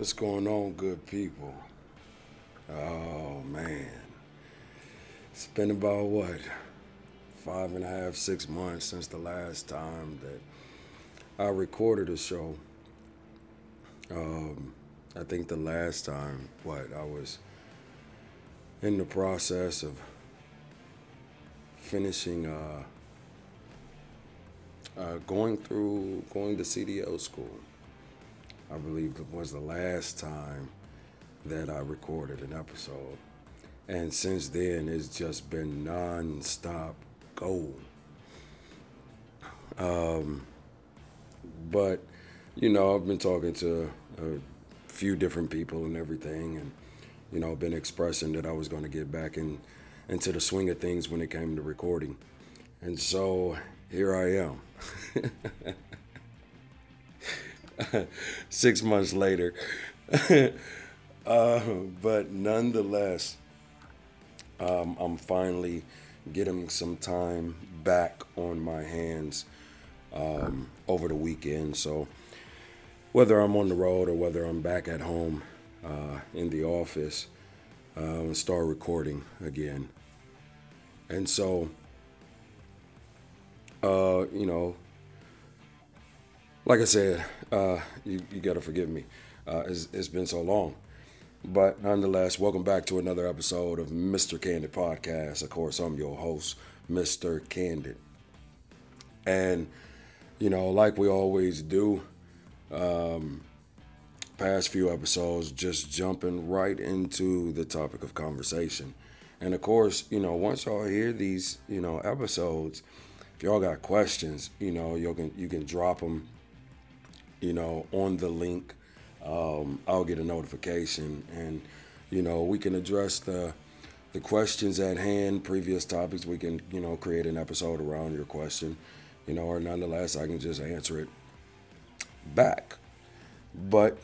What's going on, good people? Oh man, it's been about what five and a half, six months since the last time that I recorded a show. Um, I think the last time, what I was in the process of finishing, uh, uh, going through going to CDL school. I believe it was the last time that I recorded an episode. And since then, it's just been non-stop gold. Um, but, you know, I've been talking to a few different people and everything, and, you know, been expressing that I was going to get back in, into the swing of things when it came to recording. And so here I am. six months later. uh, but nonetheless, um, I'm finally getting some time back on my hands um, over the weekend. So whether I'm on the road or whether I'm back at home uh, in the office, uh, start recording again. And so, uh, you know, like I said, uh, you, you got to forgive me. Uh, it's, it's been so long. But nonetheless, welcome back to another episode of Mr. Candid Podcast. Of course, I'm your host, Mr. Candid. And, you know, like we always do, um, past few episodes, just jumping right into the topic of conversation. And of course, you know, once y'all hear these, you know, episodes, if y'all got questions, you know, you can you can drop them you know, on the link, um, I'll get a notification, and you know, we can address the the questions at hand, previous topics. We can, you know, create an episode around your question, you know, or nonetheless, I can just answer it back. But,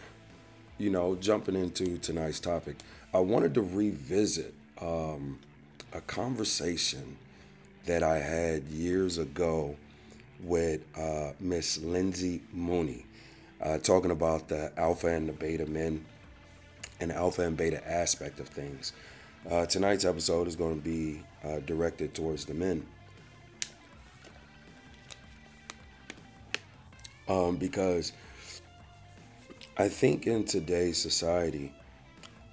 you know, jumping into tonight's topic, I wanted to revisit um, a conversation that I had years ago with uh, Miss Lindsay Mooney uh, talking about the alpha and the beta men and alpha and beta aspect of things. Uh, tonight's episode is going to be uh, directed towards the men. Um, because I think in today's society,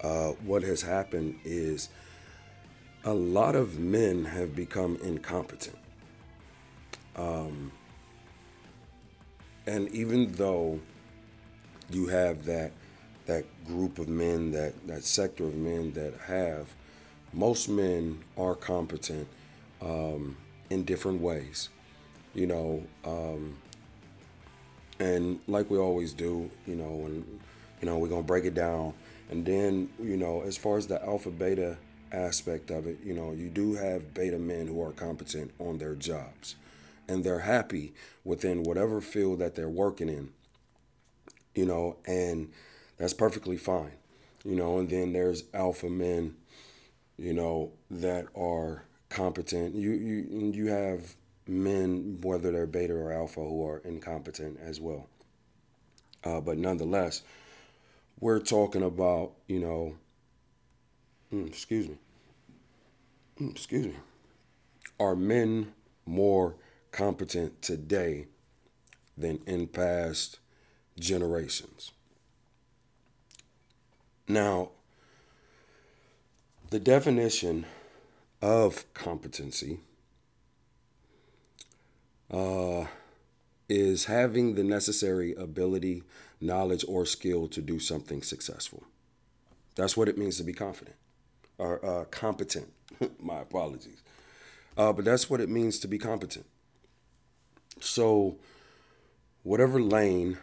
uh, what has happened is a lot of men have become incompetent. Um, and even though you have that that group of men, that that sector of men that have most men are competent um, in different ways, you know. Um, and like we always do, you know, and you know we're gonna break it down, and then you know as far as the alpha beta aspect of it, you know, you do have beta men who are competent on their jobs, and they're happy within whatever field that they're working in you know, and that's perfectly fine, you know. And then there's alpha men, you know, that are competent. You you you have men, whether they're beta or alpha, who are incompetent as well. Uh, but nonetheless, we're talking about, you know, mm, excuse me, mm, excuse me, are men more competent today than in past generations. Now, the definition of competency uh, is having the necessary ability, knowledge, or skill to do something successful. That's what it means to be confident or uh, competent. My apologies. Uh, but that's what it means to be competent. So, whatever lane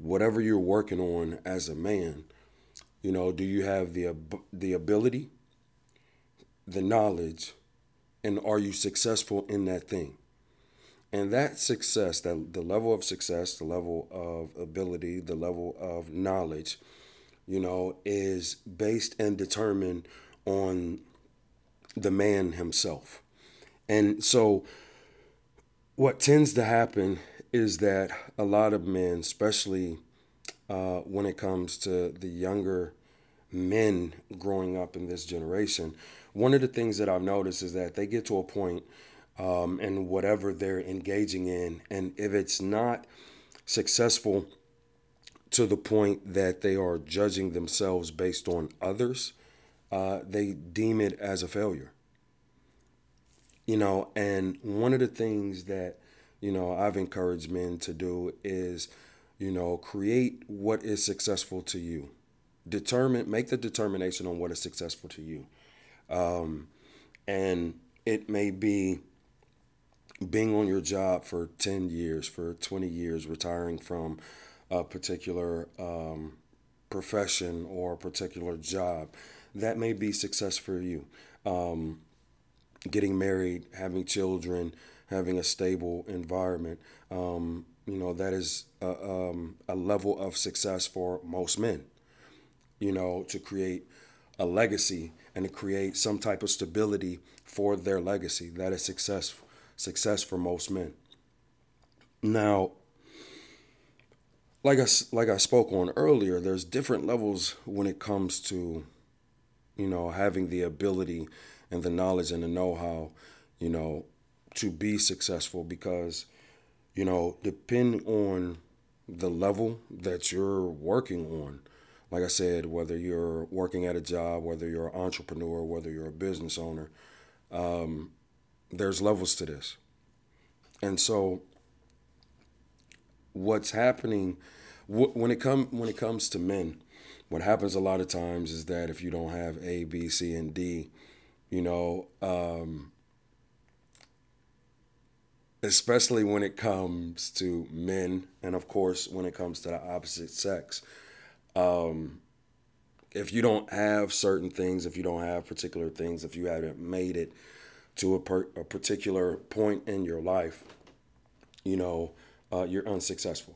whatever you're working on as a man, you know, do you have the the ability, the knowledge, and are you successful in that thing? And that success, that the level of success, the level of ability, the level of knowledge, you know, is based and determined on the man himself. And so what tends to happen is that a lot of men, especially uh, when it comes to the younger men growing up in this generation, one of the things that I've noticed is that they get to a point um, in whatever they're engaging in, and if it's not successful to the point that they are judging themselves based on others, uh, they deem it as a failure. You know, and one of the things that, you know, I've encouraged men to do is, you know, create what is successful to you. Determine, make the determination on what is successful to you. Um, and it may be being on your job for 10 years, for 20 years, retiring from a particular um, profession or a particular job. That may be success for you. Um, getting married, having children, having a stable environment, um, you know, that is a, um, a level of success for most men. You know, to create a legacy and to create some type of stability for their legacy. That is success success for most men. Now, like I like I spoke on earlier, there's different levels when it comes to, you know, having the ability and the knowledge and the know-how, you know, to be successful because, you know, depending on the level that you're working on, like I said, whether you're working at a job, whether you're an entrepreneur, whether you're a business owner, um, there's levels to this. And so what's happening when it come when it comes to men, what happens a lot of times is that if you don't have A, B, C, and D, you know, um, especially when it comes to men, and of course when it comes to the opposite sex, um, if you don't have certain things, if you don't have particular things, if you haven't made it to a, per, a particular point in your life, you know, uh, you're unsuccessful.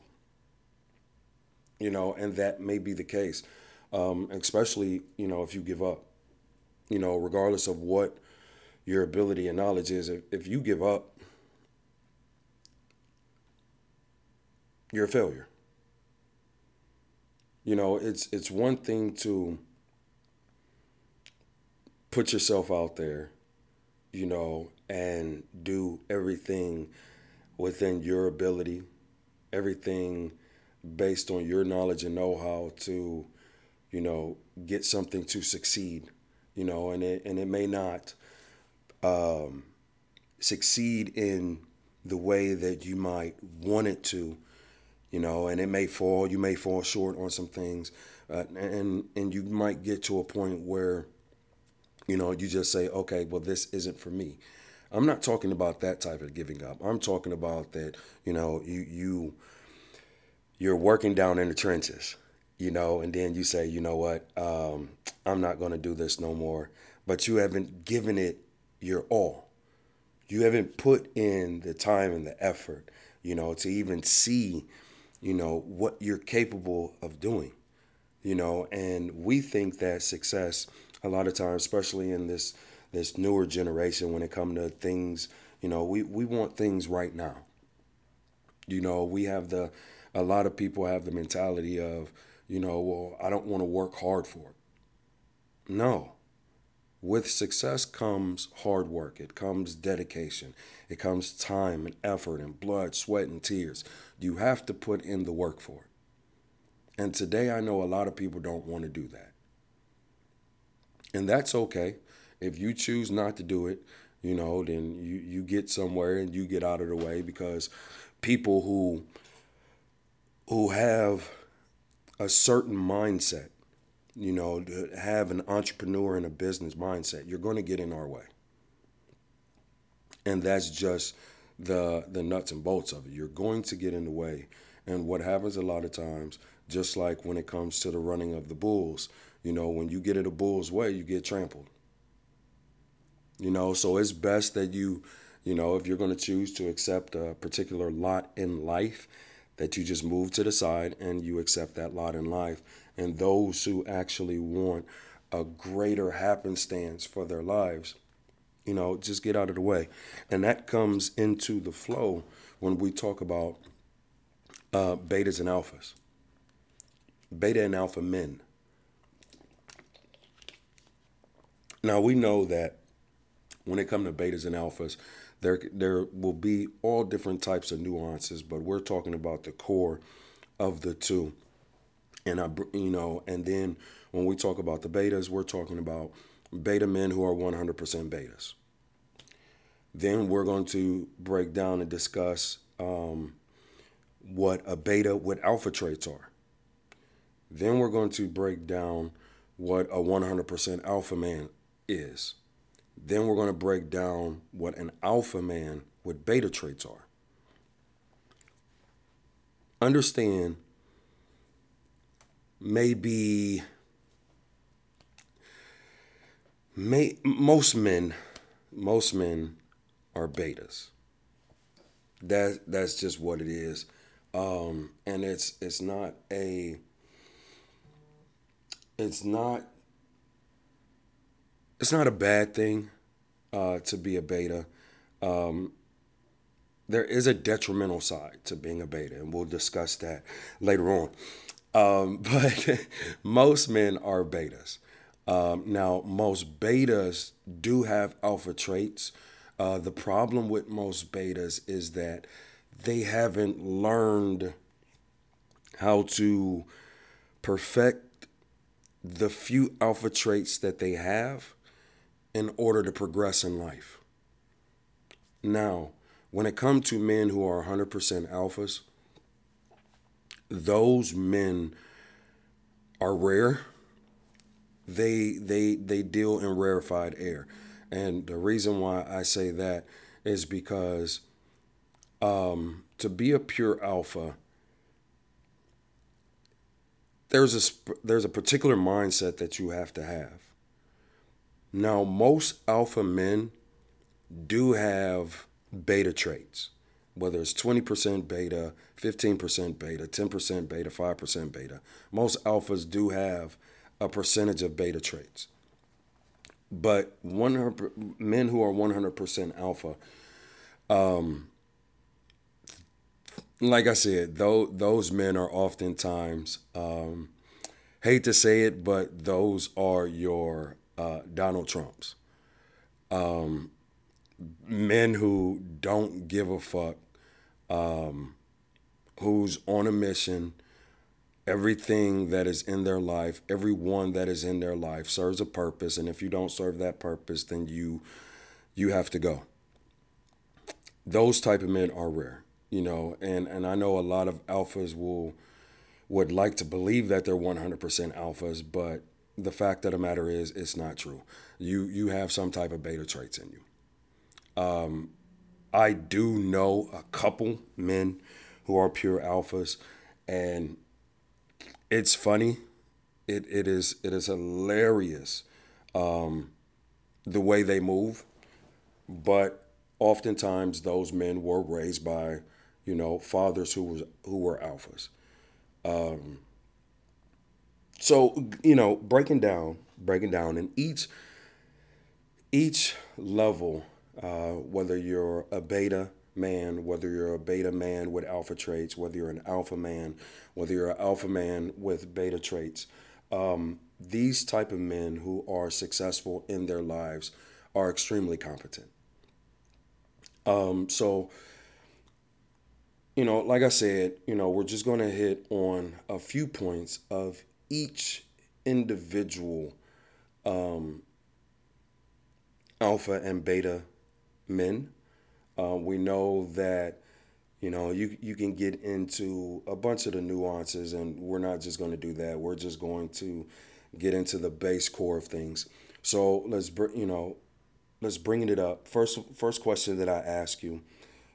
You know, and that may be the case, um, especially, you know, if you give up. You know, regardless of what your ability and knowledge is, if, if you give up, you're a failure. You know, it's it's one thing to put yourself out there, you know, and do everything within your ability, everything based on your knowledge and know-how to, you know, get something to succeed, you know, and it and it may not um, succeed in the way that you might want it to, you know, and it may fall. You may fall short on some things, uh, and and you might get to a point where, you know, you just say, okay, well, this isn't for me. I'm not talking about that type of giving up. I'm talking about that, you know, you you you're working down in the trenches, you know, and then you say, you know what, um, I'm not going to do this no more. But you haven't given it your all. You haven't put in the time and the effort, you know, to even see you know, what you're capable of doing, you know, and we think that success a lot of times, especially in this this newer generation when it comes to things, you know, we, we want things right now. You know, we have the a lot of people have the mentality of, you know, well, I don't want to work hard for it. No. With success comes hard work. It comes dedication. It comes time and effort and blood, sweat, and tears. You have to put in the work for it. And today I know a lot of people don't want to do that. And that's okay. If you choose not to do it, you know, then you, you get somewhere and you get out of the way because people who who have a certain mindset, you know, to have an entrepreneur and a business mindset, you're going to get in our way. And that's just the the nuts and bolts of it. You're going to get in the way. And what happens a lot of times, just like when it comes to the running of the bulls, you know, when you get in a bull's way, you get trampled. You know, so it's best that you, you know, if you're going to choose to accept a particular lot in life, that you just move to the side and you accept that lot in life. And those who actually want a greater happenstance for their lives, you know, just get out of the way. And that comes into the flow when we talk about uh, betas and alphas. beta and alpha men. Now we know that when it comes to betas and alphas, there there will be all different types of nuances, but we're talking about the core of the two. And I you know, and then when we talk about the betas, we're talking about beta men who are 100% betas. Then we're going to break down and discuss um, what a beta, what alpha traits are. Then we're going to break down what a 100% alpha man is. Then we're going to break down what an alpha man with beta traits are. Understand maybe may, most men most men are betas. That that's just what it is. Um, and it's it's not a it's not it's not a bad thing uh, to be a beta. Um, there is a detrimental side to being a beta, and we'll discuss that later on. Um, but most men are betas. Um, now, most betas do have alpha traits. Uh, the problem with most betas is that they haven't learned how to perfect the few alpha traits that they have in order to progress in life. Now, when it comes to men who are 100% alphas, those men are rare. They they they deal in rarefied air. And the reason why I say that is because um, to be a pure alpha, there's a there's a particular mindset that you have to have. Now, most alpha men do have beta traits, whether it's 20% beta, 15% beta, 10% beta, 5% beta. Most alphas do have a percentage of beta traits. But 100 men who are 100% alpha, um, like I said, though those men are oftentimes um, hate to say it, but those are your uh, Donald Trumps. Um, men who don't give a fuck, um, who's on a mission. Everything that is in their life, everyone that is in their life serves a purpose, and if you don't serve that purpose, then you you have to go. Those type of men are rare, you know, and and I know a lot of alphas will would like to believe that they're 100% alphas, but the fact of the matter is it's not true. You you have some type of beta traits in you. Um, I do know a couple men who are pure alphas, and it's funny. It it is it is hilarious um, the way they move, but oftentimes those men were raised by you know fathers who was who were alphas. Um, so you know breaking down breaking down in each each level uh, whether you're a beta man whether you're a beta man with alpha traits whether you're an alpha man whether you're an alpha man with beta traits um, these type of men who are successful in their lives are extremely competent. Um, so you know like i said you know we're just going to hit on a few points of each individual um, alpha and beta men. Uh, we know that you know you you can get into a bunch of the nuances, and we're not just going to do that. We're just going to get into the base core of things. So let's br- you know let's bring it up. First first question that I ask you,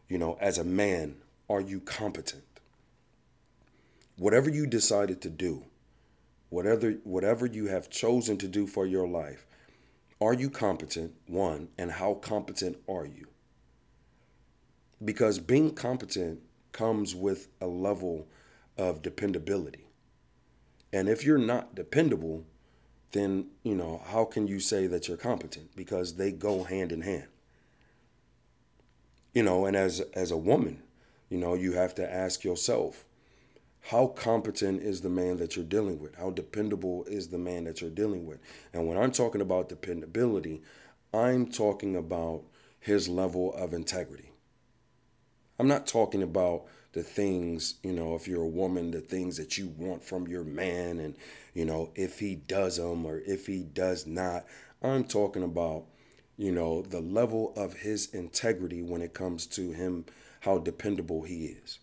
you know, as a man, are you competent? Whatever you decided to do, whatever whatever you have chosen to do for your life, are you competent? One, and how competent are you? Because being competent comes with a level of dependability. And if you're not dependable, then, you know, how can you say that you're competent? Because they go hand in hand. You know, and as as a woman, you know, you have to ask yourself, how competent is the man that you're dealing with? How dependable is the man that you're dealing with? And when I'm talking about dependability, I'm talking about his level of integrity. I'm not talking about the things, you know, if you're a woman, the things that you want from your man and, you know, if he does them or if he does not. I'm talking about, you know, the level of his integrity when it comes to him, how dependable he is.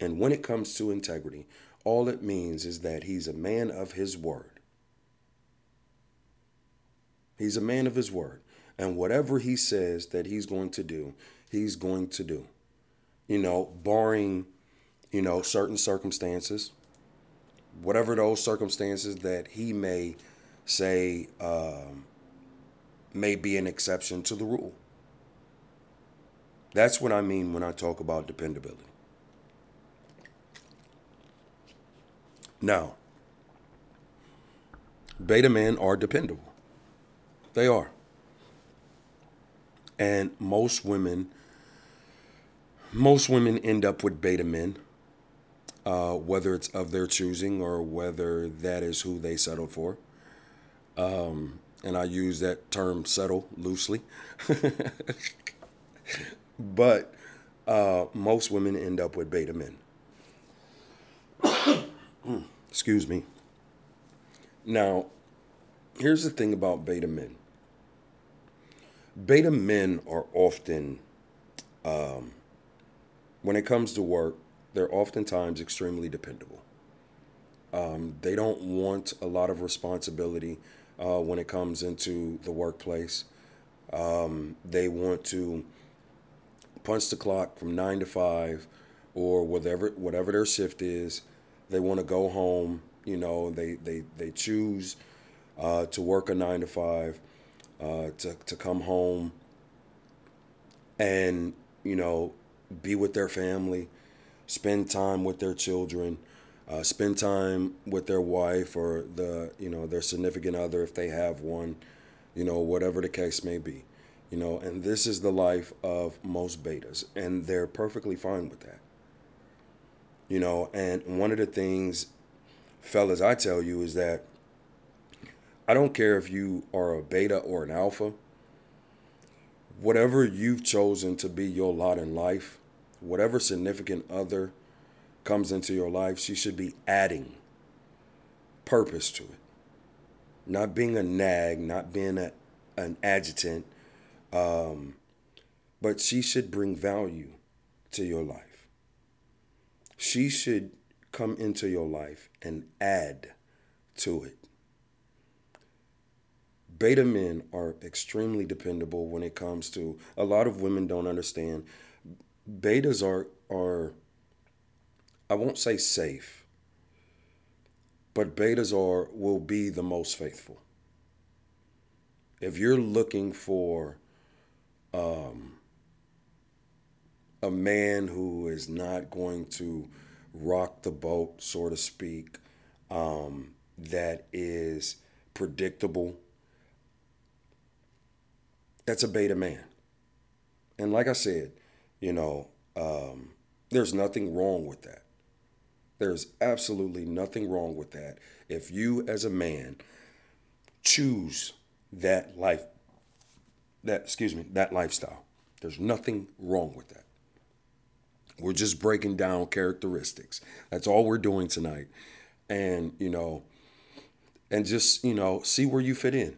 And when it comes to integrity, all it means is that he's a man of his word. He's a man of his word. And whatever he says that he's going to do, he's going to do. You know, barring, you know, certain circumstances, whatever those circumstances that he may say um, may be an exception to the rule. That's what I mean when I talk about dependability. Now, beta men are dependable. They are. And most women, most women end up with beta men, uh, whether it's of their choosing or whether that is who they settled for. Um, and I use that term settle loosely. but uh, most women end up with beta men. Excuse me. Now, here's the thing about beta men beta men are often, um, when it comes to work, they're oftentimes extremely dependable. Um, they don't want a lot of responsibility uh, when it comes into the workplace. Um, they want to punch the clock from nine to five or whatever whatever their shift is they want to go home. You know, they they they choose uh, to work a nine to five, uh, to to come home, and you know, be with their family, spend time with their children. Uh, spend time with their wife or the you know their significant other if they have one you know whatever the case may be you know and this is the life of most betas and they're perfectly fine with that you know, and one of the things, fellas, I tell you is that I don't care if you are a beta or an alpha. Whatever you've chosen to be your lot in life, whatever significant other comes into your life, she should be adding purpose to it. Not being a nag, not being a, an adjutant, um, but she should bring value to your life she should come into your life and add to it. Beta men are extremely dependable when it comes to a lot of women don't understand. Betas are are I won't say safe, but betas are will be the most faithful. If you're looking for um, a man who is not going to rock the boat, so to speak, um, that is predictable. That's a beta man. And like I said, you know, um, there's nothing wrong with that. There's absolutely nothing wrong with that. If you, as a man, choose that life, that excuse me, that lifestyle, there's nothing wrong with that. We're just breaking down characteristics. That's all we're doing tonight. And, you know, and just, you know, see where you fit in.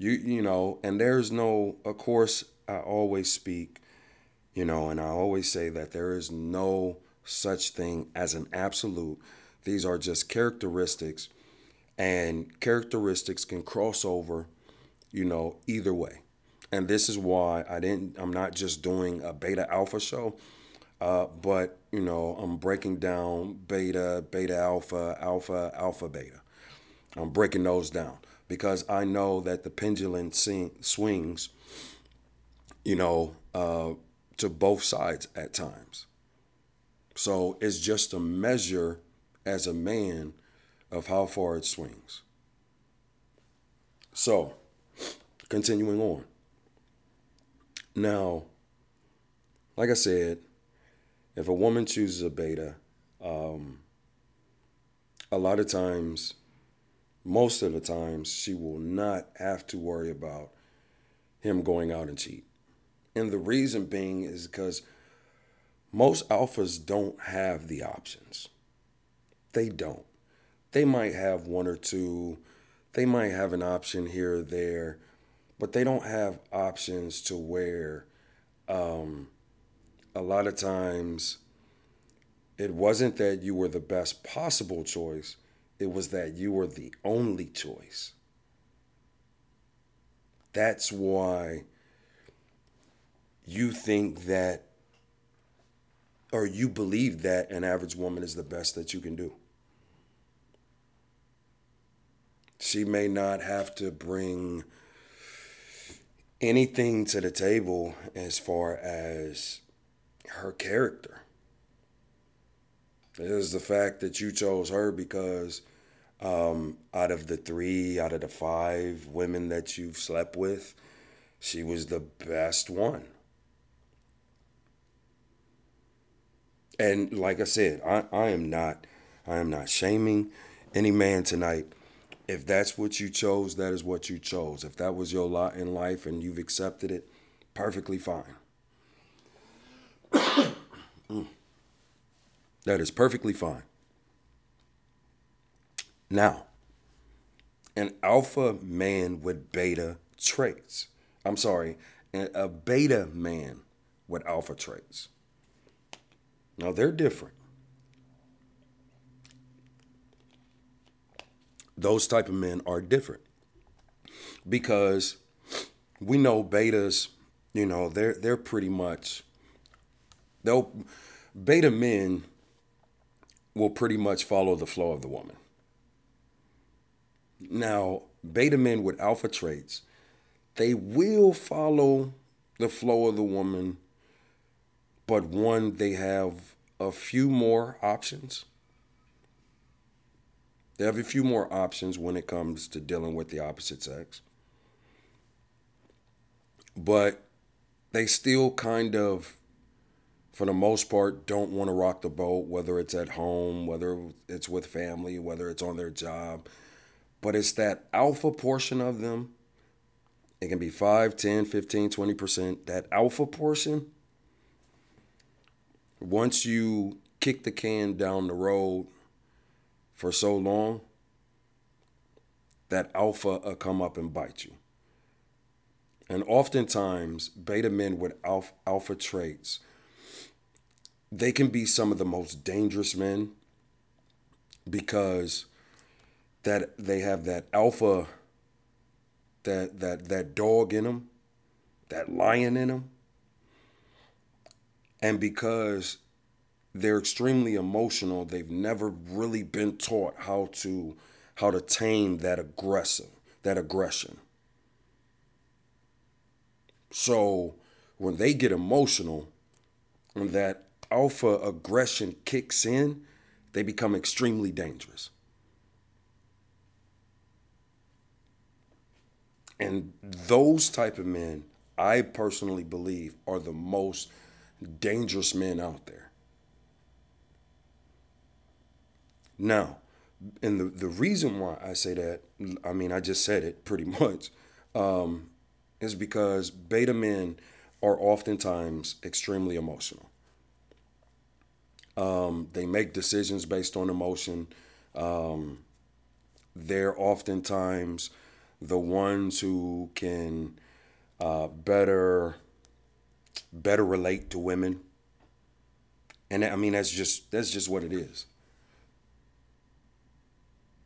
You you know, and there's no of course I always speak, you know, and I always say that there is no such thing as an absolute. These are just characteristics and characteristics can cross over, you know, either way. And this is why I didn't I'm not just doing a beta alpha show. Uh, but you know, I'm breaking down beta, beta alpha, alpha, alpha beta. I'm breaking those down because I know that the pendulum sing, swings, you know, uh, to both sides at times. So it's just a measure as a man of how far it swings. So, continuing on. Now, like I said, if a woman chooses a beta, Um, a lot of times, most of the times, she will not have to worry about him going out and cheat. And the reason being is because most alphas don't have the options. They don't. They might have one or two, they might have an option here or there, but they don't have options to where um, a lot of times it wasn't that you were the best possible choice, it was that you were the only choice. That's why you think that or you believe that an average woman is the best that you can do. She may not have to bring anything to the table as far as her character. It is the fact that you chose her because um, out of the three, out of the five women that you've slept with, she was the best one. And like I said, I, I am not I am not shaming any man tonight. If that's what you chose, that is what you chose. If that was your lot in life and you've accepted it, perfectly fine. That is perfectly fine. Now, an alpha man with beta traits. I'm sorry, a beta man with alpha traits. Now they're different. Those type of men are different because we know betas, you know, they're they're pretty much they'll beta men will pretty much follow the flow of the woman. Now, beta men with alpha traits, they will follow the flow of the woman but one, they have a few more options. They have a few more options when it comes to dealing with the opposite sex. But they still kind of, for the most part, don't want to rock the boat, whether it's at home, whether it's with family, whether it's on their job. But it's that alpha portion of them. It can be 5, 10, 15, 20%. That alpha portion once you kick the can down the road for so long, that alpha will come up and bite you. And oftentimes, beta men with alpha, alpha traits, they can be some of the most dangerous men because that they have that alpha that that that dog in them, that lion in them and because they're extremely emotional, they've never really been taught how to how to tame that aggressive, that aggression. So when they get emotional and that alpha aggression kicks in, they become extremely dangerous. And those type of men, I personally believe, are the most dangerous men out there. Now, and the, the reason why I say that, I mean, I just said it pretty much, um, is because beta men are oftentimes extremely emotional. Um, they make decisions based on emotion. Um, they're oftentimes the ones who can uh, better better relate to women. And I mean that's just that's just what it is.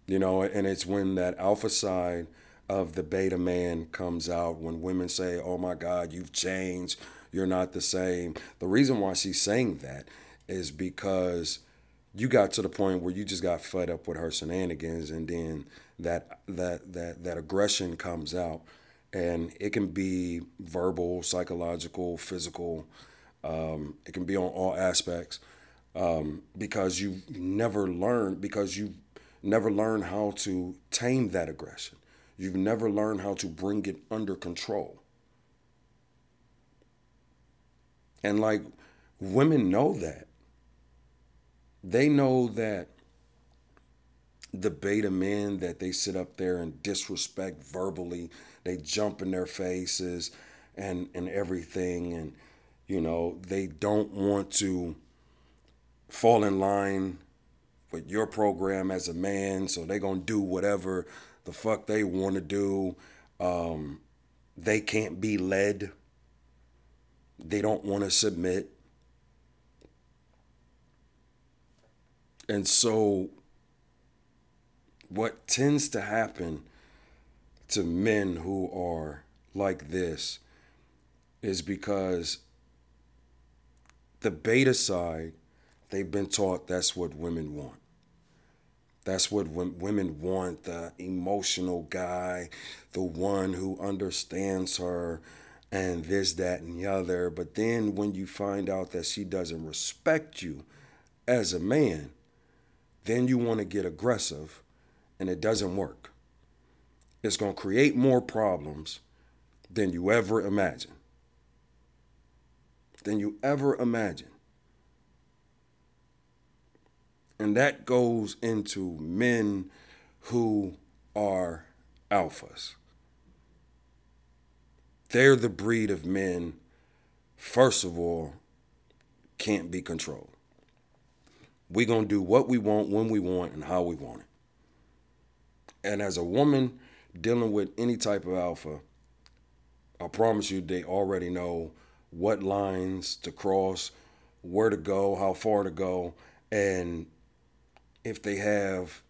You know, and it's when that alpha side of the beta man comes out when women say, "Oh my god, you've changed. You're not the same." The reason why she's saying that is because you got to the point where you just got fed up with her shenanigans and then that that that that aggression comes out and it can be verbal, psychological, physical. Um, it can be on all aspects um, because you never learn because you never learn how to tame that aggression. You've never learned how to bring it under control. And like women know that. They know that the beta men that they sit up there and disrespect verbally, they jump in their faces and and everything and you know, they don't want to fall in line with your program as a man, so they're gonna do whatever the fuck they want to do. Um, they can't be led. They don't want to submit. And so, what tends to happen to men who are like this is because the beta side, they've been taught that's what women want. That's what women want the emotional guy, the one who understands her, and this, that, and the other. But then when you find out that she doesn't respect you as a man, then you want to get aggressive, and it doesn't work. It's going to create more problems than you ever imagine. Than you ever imagine. And that goes into men who are alphas. They're the breed of men, first of all, can't be controlled. We're going to do what we want, when we want, and how we want it. And as a woman dealing with any type of alpha, I promise you, they already know what lines to cross, where to go, how far to go, and if they have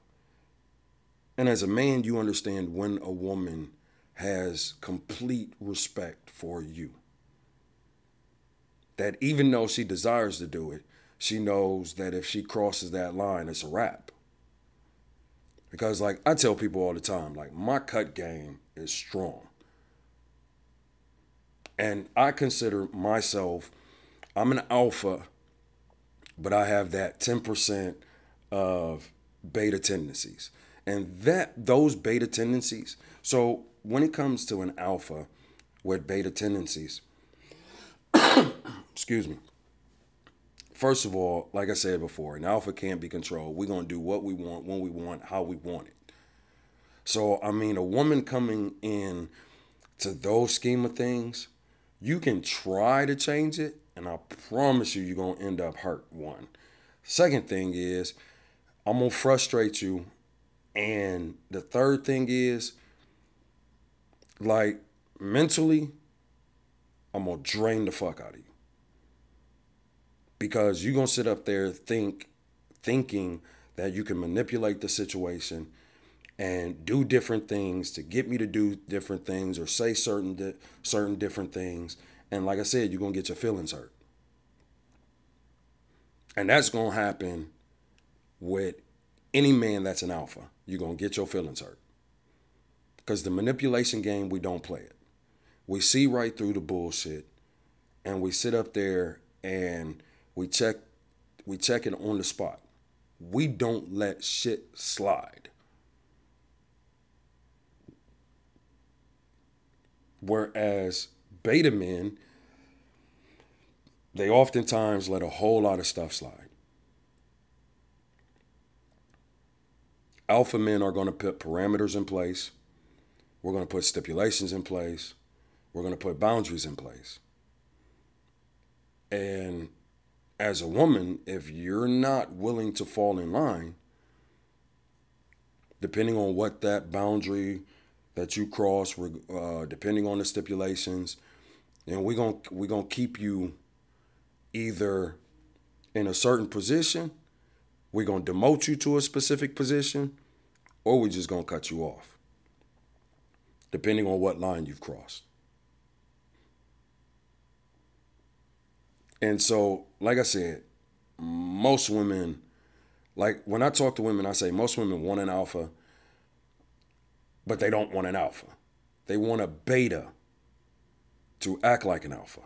and as a man you understand when a woman has complete respect for you that even though she desires to do it she knows that if she crosses that line it's a wrap because like i tell people all the time like my cut game is strong and i consider myself i'm an alpha but i have that 10% of beta tendencies. And that those beta tendencies, so when it comes to an alpha with beta tendencies, excuse me. First of all, like I said before, an alpha can't be controlled. We're going to do what we want, when we want, how we want it. So, I mean, a woman coming in to those scheme of things, you can try to change it, and I promise you, you're going to end up hurt. One. Second thing is, I'm gonna frustrate you. And the third thing is, like mentally, I'm gonna drain the fuck out of you. Because you're gonna sit up there think thinking that you can manipulate the situation and do different things to get me to do different things or say certain di- certain different things. And like I said, you're gonna get your feelings hurt. And that's gonna happen with any man that's an alpha, you're going to get your feelings hurt. Because the manipulation game, we don't play it. We see right through the bullshit and we sit up there and we check we check it on the spot. We don't let shit slide. Whereas beta men, they oftentimes let a whole lot of stuff slide. alpha men are going to put parameters in place. We're going to put stipulations in place. We're going to put boundaries in place. And as a woman, if you're not willing to fall in line, depending on what that boundary that you cross, uh, depending on the stipulations, and we're gonna we're gonna keep you either in a certain position we're going to demote you to a specific position, or we're just going to cut you off, depending on what line you've crossed. And so, like I said, most women, like when I talk to women, I say most women want an alpha, but they don't want an alpha. They want a beta to act like an alpha.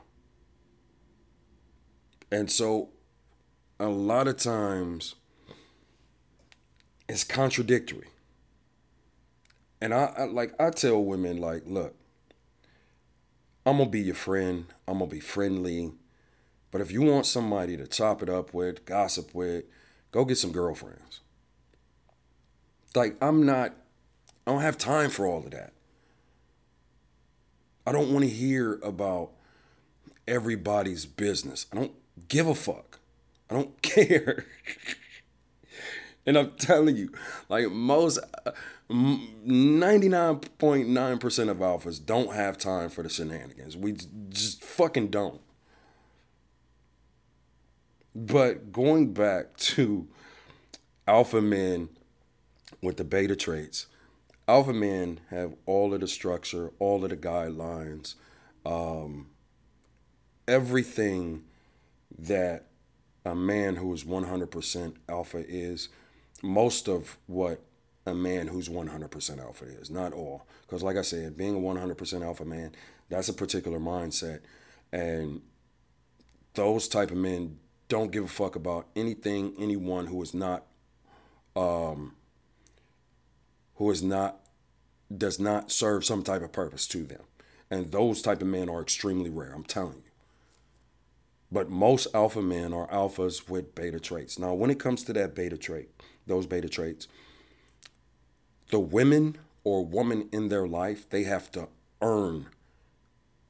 And so, a lot of times, it's contradictory. And I, I, like I tell women like, look, I'm gonna be your friend. I'm gonna be friendly. But if you want somebody to chop it up with, gossip with, Go get some girlfriends. Like, I'm not, I don't have time for all of that. I don't want to hear about everybody's business. I don't give a fuck. I don't care. and I'm telling you, like most 99.9% of alphas don't have time for the shenanigans. We just fucking don't. But going back to alpha men with the beta traits, alpha men have all of the structure, all of the guidelines, um, everything that a man who is 100% alpha is, most of what a man who's 100% alpha is, not all. Because, like I said, being a 100% alpha man, that's a particular mindset. And those type of men don't give a fuck about anything, anyone who is not, um, who is not, does not serve some type of purpose to them. And those type of men are extremely rare, I'm telling you. But most alpha men are alphas with beta traits. Now, when it comes to that beta trait, those beta traits, the women or woman in their life, they have to earn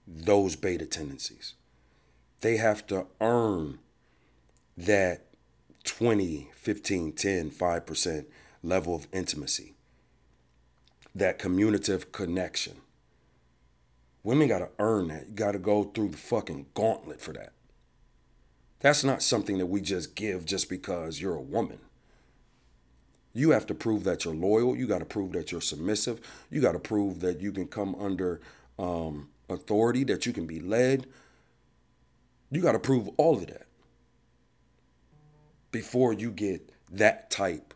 those beta tendencies. They have to earn that 20, 15, 10, 5% level of intimacy, that communicative connection. Women got to earn that. You got to go through the fucking gauntlet for that. That's not something that we just give just because you're a woman. You have to prove that you're loyal. You got to prove that you're submissive. You got to prove that you can come under um, authority, that you can be led. You got to prove all of that before you get that type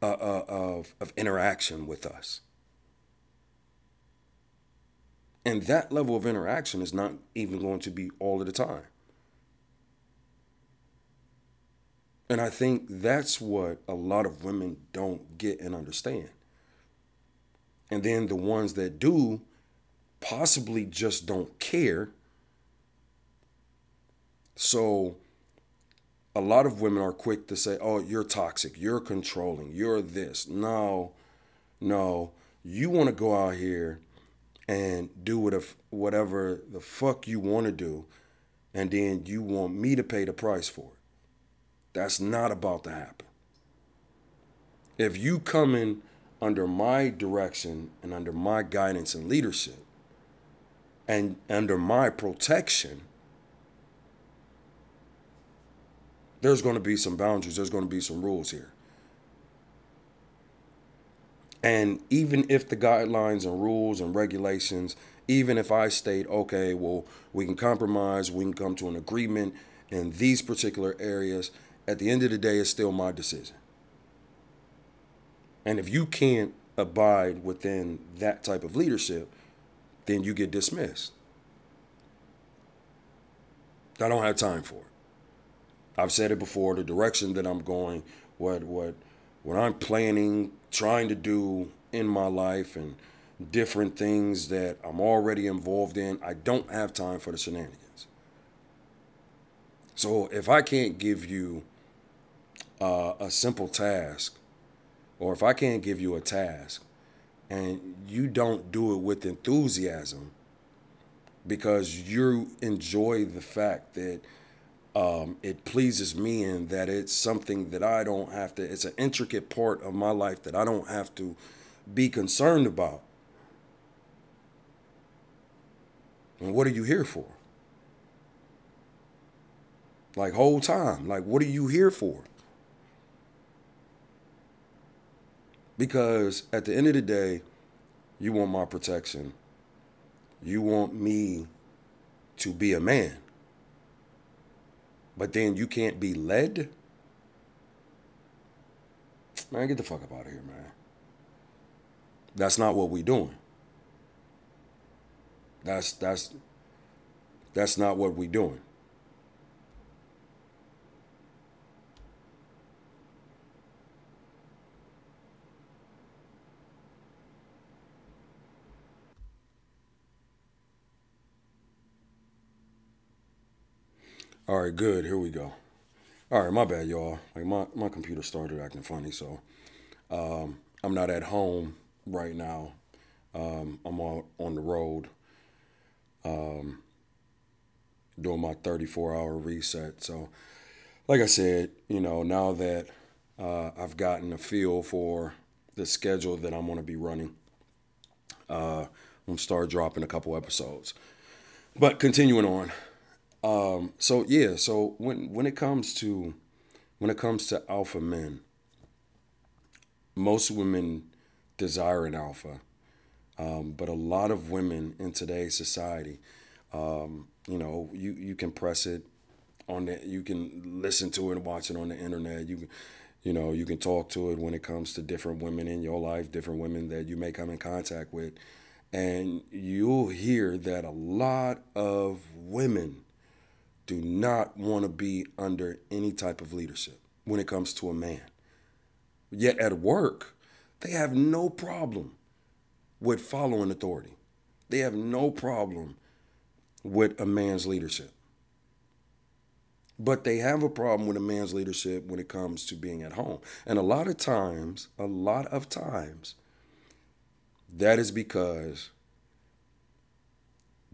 uh, uh, of, of interaction with us. And that level of interaction is not even going to be all of the time. And I think that's what a lot of women don't get and understand. And then the ones that do possibly just don't care. So a lot of women are quick to say, oh, you're toxic, you're controlling, you're this. No, no. You want to go out here and do whatever the fuck you want to do, and then you want me to pay the price for it. That's not about to happen. If you come in under my direction and under my guidance and leadership and under my protection, there's going to be some boundaries, there's going to be some rules here. And even if the guidelines and rules and regulations, even if I state, okay, well, we can compromise, we can come to an agreement in these particular areas, at the end of the day, it's still my decision. And if you can't abide within that type of leadership, then you get dismissed. I don't have time for it. I've said it before, the direction that I'm going, what what what I'm planning, trying to do in my life and different things that I'm already involved in, I don't have time for the shenanigans. So if I can't give you uh, a simple task, or if I can't give you a task and you don't do it with enthusiasm because you enjoy the fact that um, it pleases me and that it's something that I don't have to, it's an intricate part of my life that I don't have to be concerned about. And what are you here for? Like, whole time. Like, what are you here for? Because at the end of the day, you want my protection. You want me to be a man. But then you can't be led? Man, get the fuck up out of here, man. That's not what we're doing. That's that's that's not what we're doing. All right, good. Here we go. All right, my bad, y'all. Like my, my computer started acting funny, so um, I'm not at home right now. Um, I'm on, on the road um, doing my 34 hour reset. So, like I said, you know, now that uh, I've gotten a feel for the schedule that I'm going to be running, uh, I'm going to start dropping a couple episodes. But continuing on. Um, so yeah, so when when it comes to when it comes to alpha men, most women desire an alpha, um, but a lot of women in today's society, um, you know, you you can press it on the, you can listen to it and watch it on the internet. You you know, you can talk to it when it comes to different women in your life, different women that you may come in contact with, and you'll hear that a lot of women do not want to be under any type of leadership when it comes to a man. Yet at work, they have no problem with following authority. They have no problem with a man's leadership. But they have a problem with a man's leadership when it comes to being at home. And a lot of times, a lot of times, that is because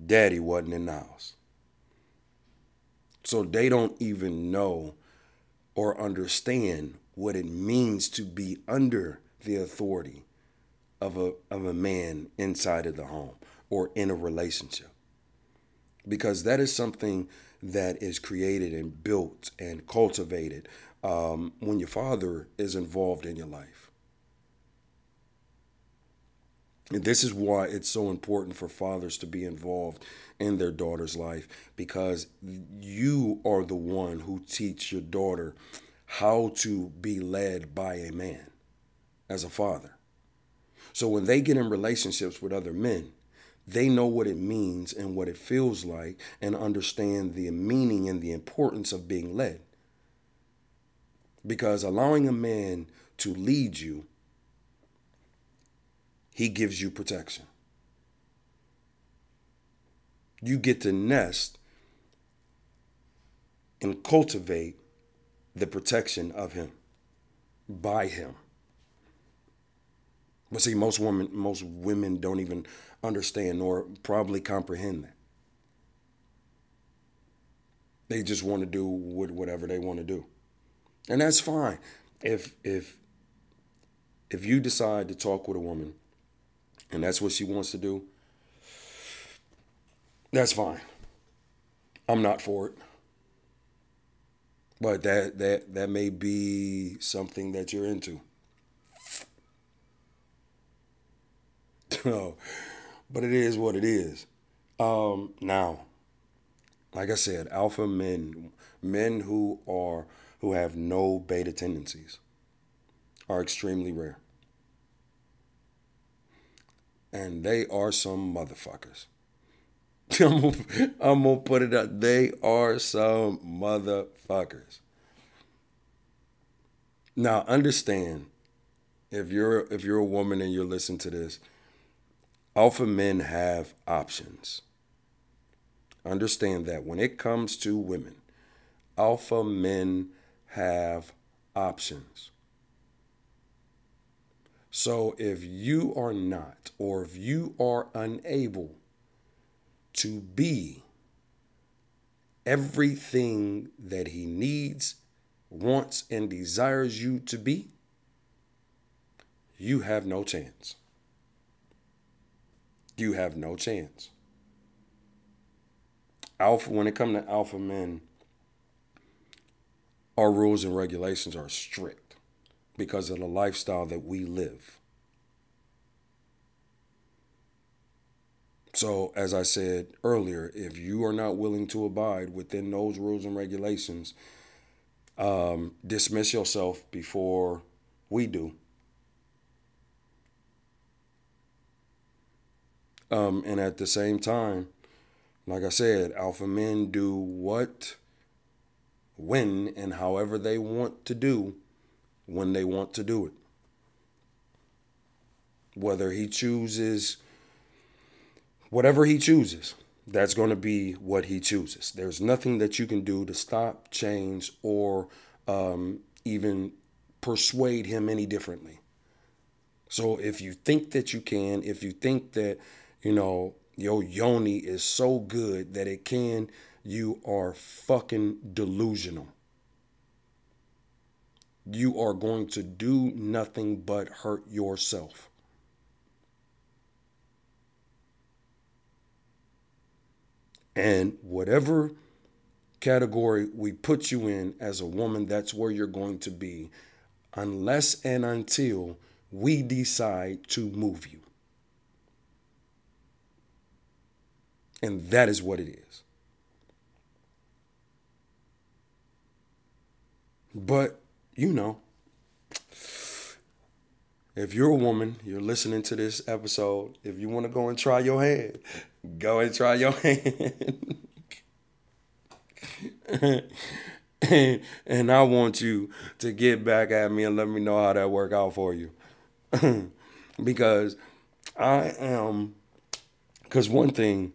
daddy wasn't in the house. So they don't even know or understand what it means to be under the authority of a, of a man inside of the home or in a relationship. Because that is something that is created and built and cultivated um, when your father is involved in your life. And this is why it's so important for fathers to be involved in their daughter's life because you are the one who teach your daughter how to be led by a man as a father. So when they get in relationships with other men, they know what it means and what it feels like and understand the meaning and the importance of being led. Because allowing a man to lead you he gives you protection. You get to nest and cultivate the protection of him by him. But see, most women, most women don't even understand or probably comprehend that. They just want to do whatever they want to do, and that's fine. If if if you decide to talk with a woman and that's what she wants to do, that's fine. I'm not for it. But that that that may be something that you're into. No, but it is what it is. Um, now, like I said, alpha men, men who are who have no beta tendencies, are extremely rare and they are some motherfuckers. I'm gonna, put it up. They are some motherfuckers. Now understand, if you're if you're a woman and you're listening to this, alpha men have options. Understand that when it comes to women, alpha men have options. So if you are not, or if you are unable to be everything that he needs, wants, and desires you to be, you have no chance. You have no chance. Alpha, when it comes to alpha men, our rules and regulations are strict because of the lifestyle that we live. So, as I said earlier, if you are not willing to abide within those rules and regulations, um, dismiss yourself before we do. Um, and at the same time, like I said, alpha men do what, when, and however they want to do when they want to do it. Whether he chooses, whatever he chooses, that's going to be what he chooses. There's nothing that you can do to stop, change, or um, even persuade him any differently. So if you think that you can, if you think that, you know, your yoni is so good that it can, you are fucking delusional. You are going to do nothing but hurt yourself. And whatever category we put you in as a woman, that's where you're going to be, unless and until we decide to move you. And that is what it is. But, you know, if you're a woman, you're listening to this episode, if you want to go and try your hand, go and try your hand. and, and I want you to get back at me and let me know how that worked out for you. because I am, because one thing,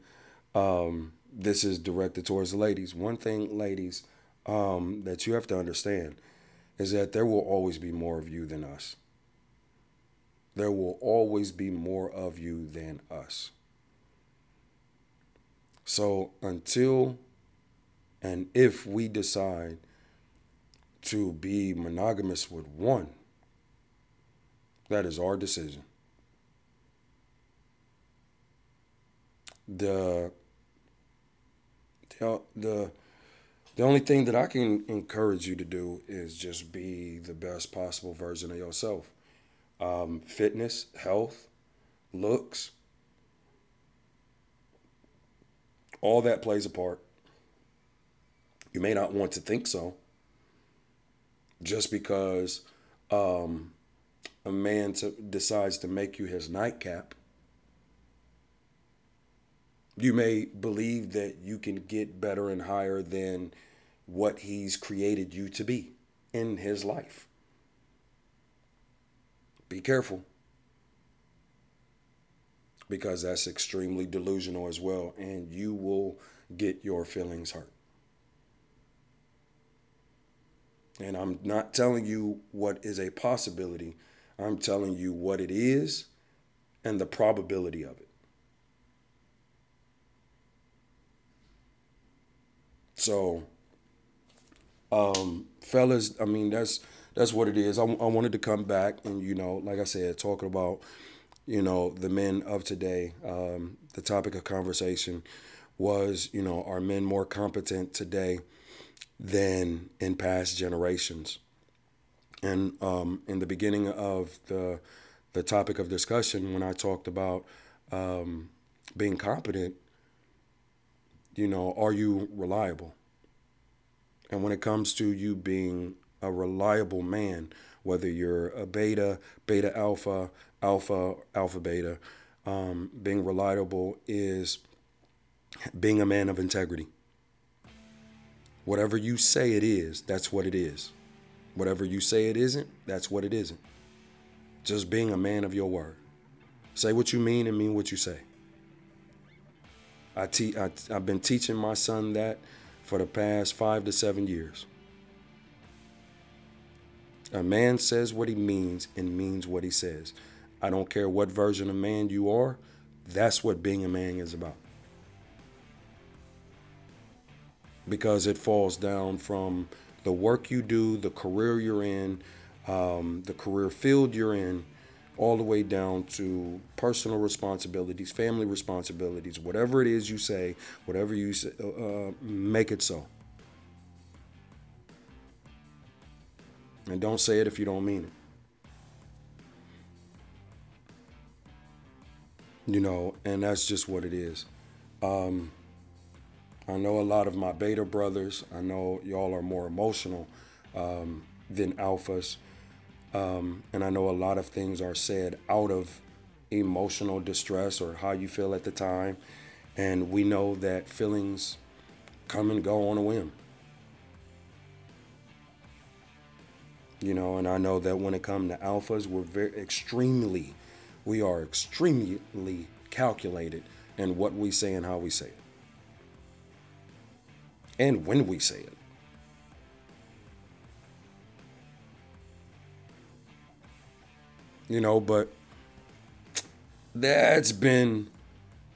um, this is directed towards the ladies. One thing, ladies, um, that you have to understand is that there will always be more of you than us. There will always be more of you than us. So until and if we decide to be monogamous with one, that is our decision. The the the the only thing that I can encourage you to do is just be the best possible version of yourself. Um, fitness, health, looks, all that plays a part. You may not want to think so. Just because um, a man decides to make you his nightcap, you may believe that you can get better and higher than what he's created you to be in his life. Be careful because that's extremely delusional as well, and you will get your feelings hurt. And I'm not telling you what is a possibility, I'm telling you what it is and the probability of it. So, um, fellas, I mean that's that's what it is. I, I wanted to come back and you know, like I said, talking about you know the men of today. Um, the topic of conversation was you know are men more competent today than in past generations? And um, in the beginning of the the topic of discussion, when I talked about um, being competent, you know, are you reliable? And when it comes to you being a reliable man, whether you're a beta, beta alpha, alpha, alpha beta, um, being reliable is being a man of integrity. Whatever you say it is, that's what it is. Whatever you say it isn't, that's what it isn't. Just being a man of your word. Say what you mean and mean what you say. I te- I, I've been teaching my son that for the past five to seven years. A man says what he means and means what he says. I don't care what version of man you are, that's what being a man is about. Because it falls down from the work you do, the career you're in, um, the career field you're in, all the way down to personal responsibilities, family responsibilities, whatever it is you say, whatever you say, uh, uh, make it so. And don't say it if you don't mean it. You know, and that's just what it is. Um, I know a lot of my beta brothers, I know y'all are more emotional um, than alphas. Um, and I know a lot of things are said out of emotional distress or how you feel at the time. And we know that feelings come and go on a whim. You know, and I know that when it comes to alphas, we're very extremely, we are extremely calculated in what we say and how we say it. and when we say it. You know, but that's been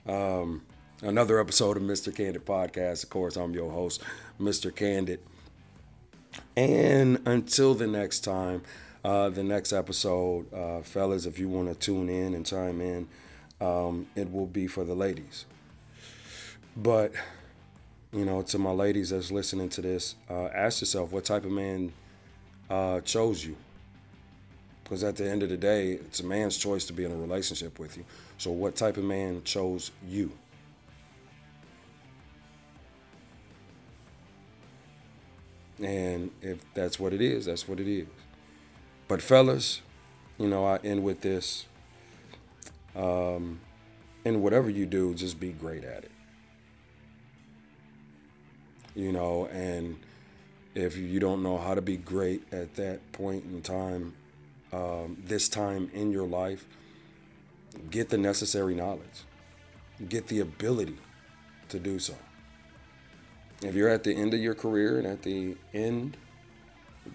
um, another episode of Mr. Candid Podcast. Of course, I'm your host, Mr. Candid. And until the next time, uh, the next episode, uh, fellas, if you want to tune in and chime in, um, it will be for the ladies. But, you know, to my ladies that's listening to this, uh, ask yourself what type of man uh, chose you. Because at the end of the day, it's a man's choice to be in a relationship with you. So, what type of man chose you? And if that's what it is, that's what it is. But, fellas, you know, I end with this. Um, and whatever you do, just be great at it. You know, and if you don't know how to be great at that point in time, um, this time in your life, get the necessary knowledge, get the ability to do so. If you're at the end of your career and at the end,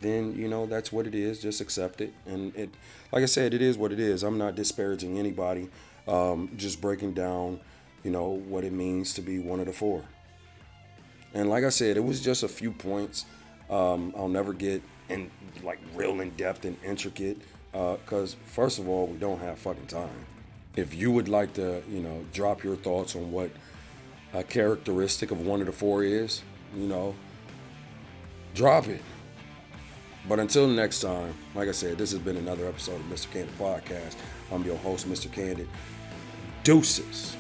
then you know that's what it is. Just accept it, and it, like I said, it is what it is. I'm not disparaging anybody. Um, just breaking down, you know, what it means to be one of the four. And like I said, it was just a few points. Um, I'll never get in like real in depth and intricate because uh, first of all, we don't have fucking time. If you would like to, you know, drop your thoughts on what a characteristic of one of the four is, you know, drop it. But until next time, like I said, this has been another episode of Mr. Candid Podcast. I'm your host, Mr. Candid. Deuces.